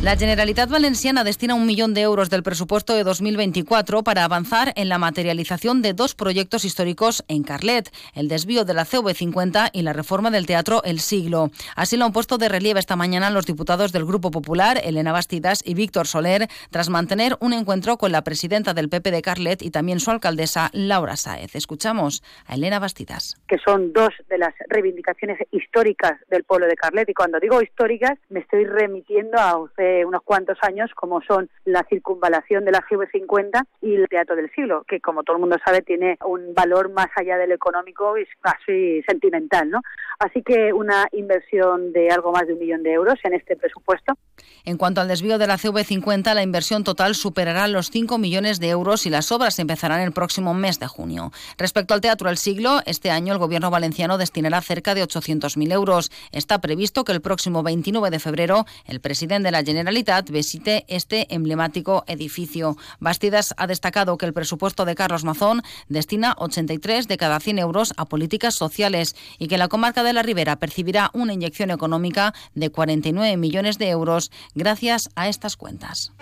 La Generalitat Valenciana destina un millón de euros del presupuesto de 2024 para avanzar en la materialización de dos proyectos históricos en Carlet, el desvío de la CV50 y la reforma del Teatro El Siglo. Así lo han puesto de relieve esta mañana los diputados del Grupo Popular, Elena Bastidas y Víctor Soler, tras mantener un encuentro con la presidenta del PP de Carlet y también su alcaldesa, Laura Sáez. Escuchamos a Elena Bastidas. Que son dos de las reivindicaciones históricas del pueblo de Carlet y cuando digo históricas me estoy remitiendo a unos cuantos años, como son la circunvalación de la GB50 y el Teatro del Siglo, que como todo el mundo sabe tiene un valor más allá del económico y casi sentimental. ¿no? Así que una inversión de algo más de un millón de euros en este presupuesto. En cuanto al desvío de la CV50, la inversión total superará los 5 millones de euros y las obras empezarán el próximo mes de junio. Respecto al Teatro del Siglo, este año el Gobierno valenciano destinará cerca de 800.000 euros. Está previsto que el próximo 29 de febrero el presidente de la Generalitat visite este emblemático edificio. Bastidas ha destacado que el presupuesto de Carlos Mazón destina 83 de cada 100 euros a políticas sociales y que la comarca de la Ribera percibirá una inyección económica de 49 millones de euros gracias a estas cuentas.